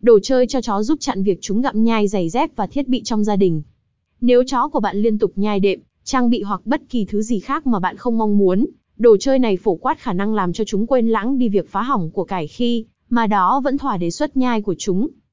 Đồ chơi cho chó giúp chặn việc chúng gặm nhai giày dép và thiết bị trong gia đình. Nếu chó của bạn liên tục nhai đệm, trang bị hoặc bất kỳ thứ gì khác mà bạn không mong muốn, đồ chơi này phổ quát khả năng làm cho chúng quên lãng đi việc phá hỏng của cải khi mà đó vẫn thỏa đề xuất nhai của chúng.